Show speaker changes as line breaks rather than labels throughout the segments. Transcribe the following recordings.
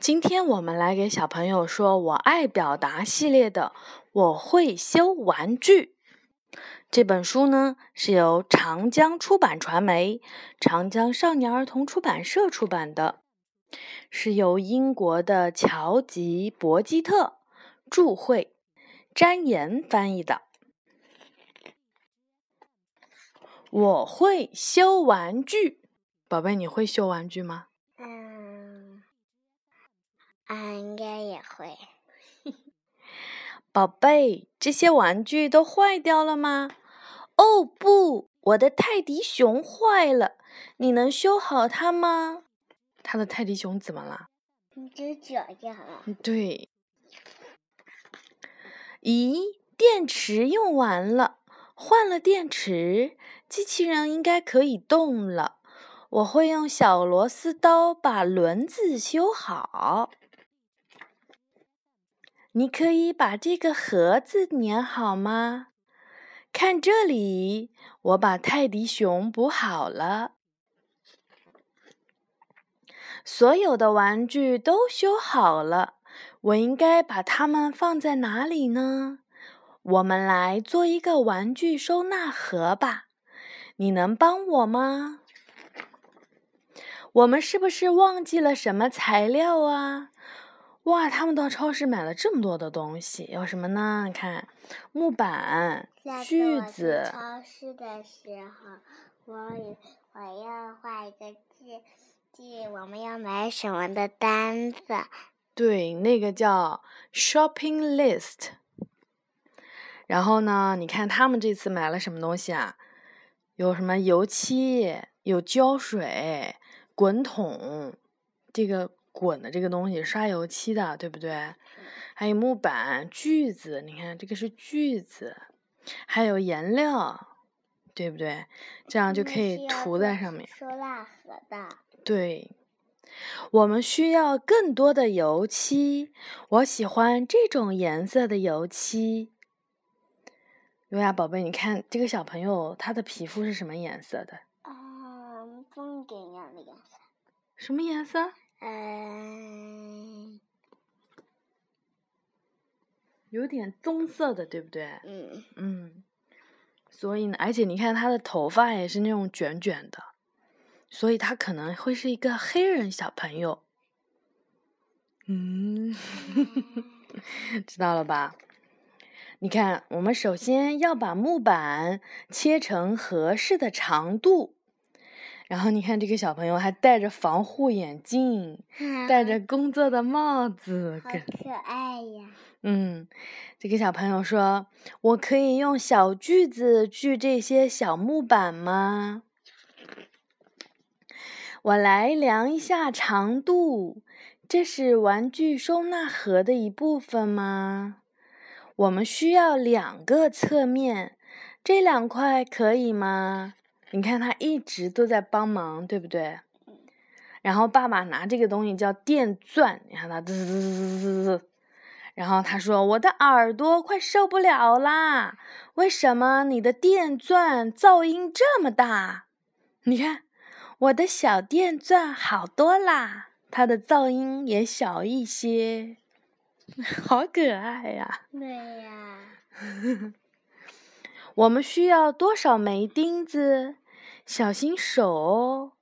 今天我们来给小朋友说“我爱表达”系列的“我会修玩具”这本书呢，是由长江出版传媒、长江少年儿童出版社出版的，是由英国的乔吉·伯基特著绘，詹岩翻译的。我会修玩具，宝贝，你会修玩具吗？
嗯，啊，应该也会。
宝贝，这些玩具都坏掉了吗？哦不，我的泰迪熊坏了，你能修好它吗？他的泰迪熊怎么了？
你只脚掉了。
对。咦，电池用完了，换了电池，机器人应该可以动了。我会用小螺丝刀把轮子修好。你可以把这个盒子粘好吗？看这里，我把泰迪熊补好了。所有的玩具都修好了，我应该把它们放在哪里呢？我们来做一个玩具收纳盒吧。你能帮我吗？我们是不是忘记了什么材料啊？哇，他们到超市买了这么多的东西，有什么呢？你看，木板、锯子。
超市的时候，我我要画一个记记我们要买什么的单子。
对，那个叫 shopping list。然后呢，你看他们这次买了什么东西啊？有什么油漆？有胶水。滚筒，这个滚的这个东西刷油漆的，对不对？还有木板、锯子，你看这个是锯子，还有颜料，对不对？这样就可以涂在上面。
收纳盒的。
对，我们需要更多的油漆。我喜欢这种颜色的油漆。优雅宝贝，你看这个小朋友，他的皮肤是什么颜色的？
风景一样的颜色，
什么颜色？
嗯，
有点棕色的，对不对？
嗯
嗯。所以呢，而且你看他的头发也是那种卷卷的，所以他可能会是一个黑人小朋友。嗯，知道了吧？你看，我们首先要把木板切成合适的长度。然后你看，这个小朋友还戴着防护眼镜，戴着工作的帽子，
好可爱呀！
嗯，这个小朋友说：“我可以用小锯子锯这些小木板吗？”我来量一下长度，这是玩具收纳盒的一部分吗？我们需要两个侧面，这两块可以吗？你看他一直都在帮忙，对不对？然后爸爸拿这个东西叫电钻，你看他滋滋滋滋滋滋。然后他说：“我的耳朵快受不了啦！为什么你的电钻噪音这么大？你看我的小电钻好多啦，它的噪音也小一些，好可爱呀！”
对呀。
我们需要多少枚钉子？小心手哦！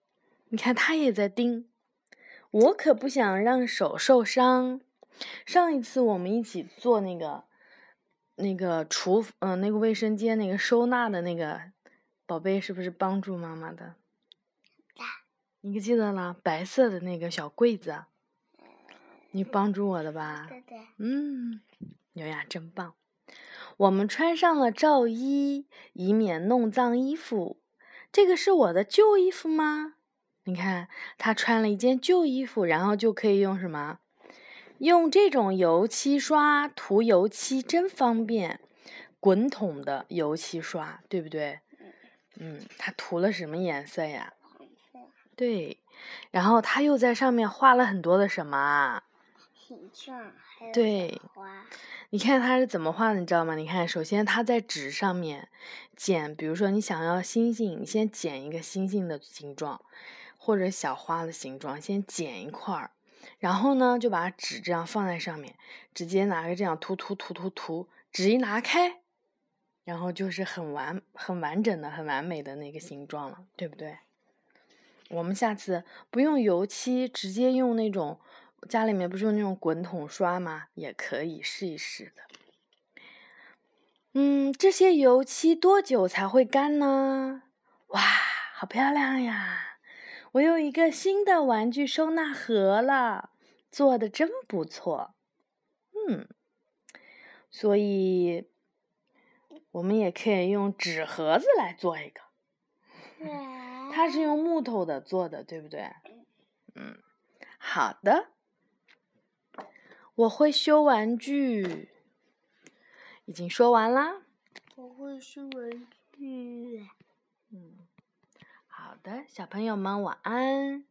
你看，他也在钉。我可不想让手受伤。上一次我们一起做那个、那个厨，嗯，那个卫生间那个收纳的那个宝贝，是不是帮助妈妈的？你可记得了？白色的那个小柜子，你帮助我的吧？
对对。
嗯，牛呀，真棒！我们穿上了罩衣，以免弄脏衣服。这个是我的旧衣服吗？你看，他穿了一件旧衣服，然后就可以用什么？用这种油漆刷涂油漆，真方便。滚筒的油漆刷，对不对？嗯，他涂了什么颜色呀？对，然后他又在上面画了很多的什么？对
花。
你看他是怎么画的，你知道吗？你看，首先他在纸上面剪，比如说你想要星星，你先剪一个星星的形状，或者小花的形状，先剪一块儿，然后呢，就把纸这样放在上面，直接拿个这样涂涂涂涂涂，纸一拿开，然后就是很完很完整的、很完美的那个形状了，对不对？我们下次不用油漆，直接用那种家里面不是有那种滚筒刷吗？也可以试一试的。嗯，这些油漆多久才会干呢？哇，好漂亮呀！我有一个新的玩具收纳盒了，做的真不错。嗯，所以我们也可以用纸盒子来做一个。它是用木头的做的，对不对？嗯，好的。我会修玩具，已经说完啦。
我会修玩具。
嗯，好的，小朋友们晚安。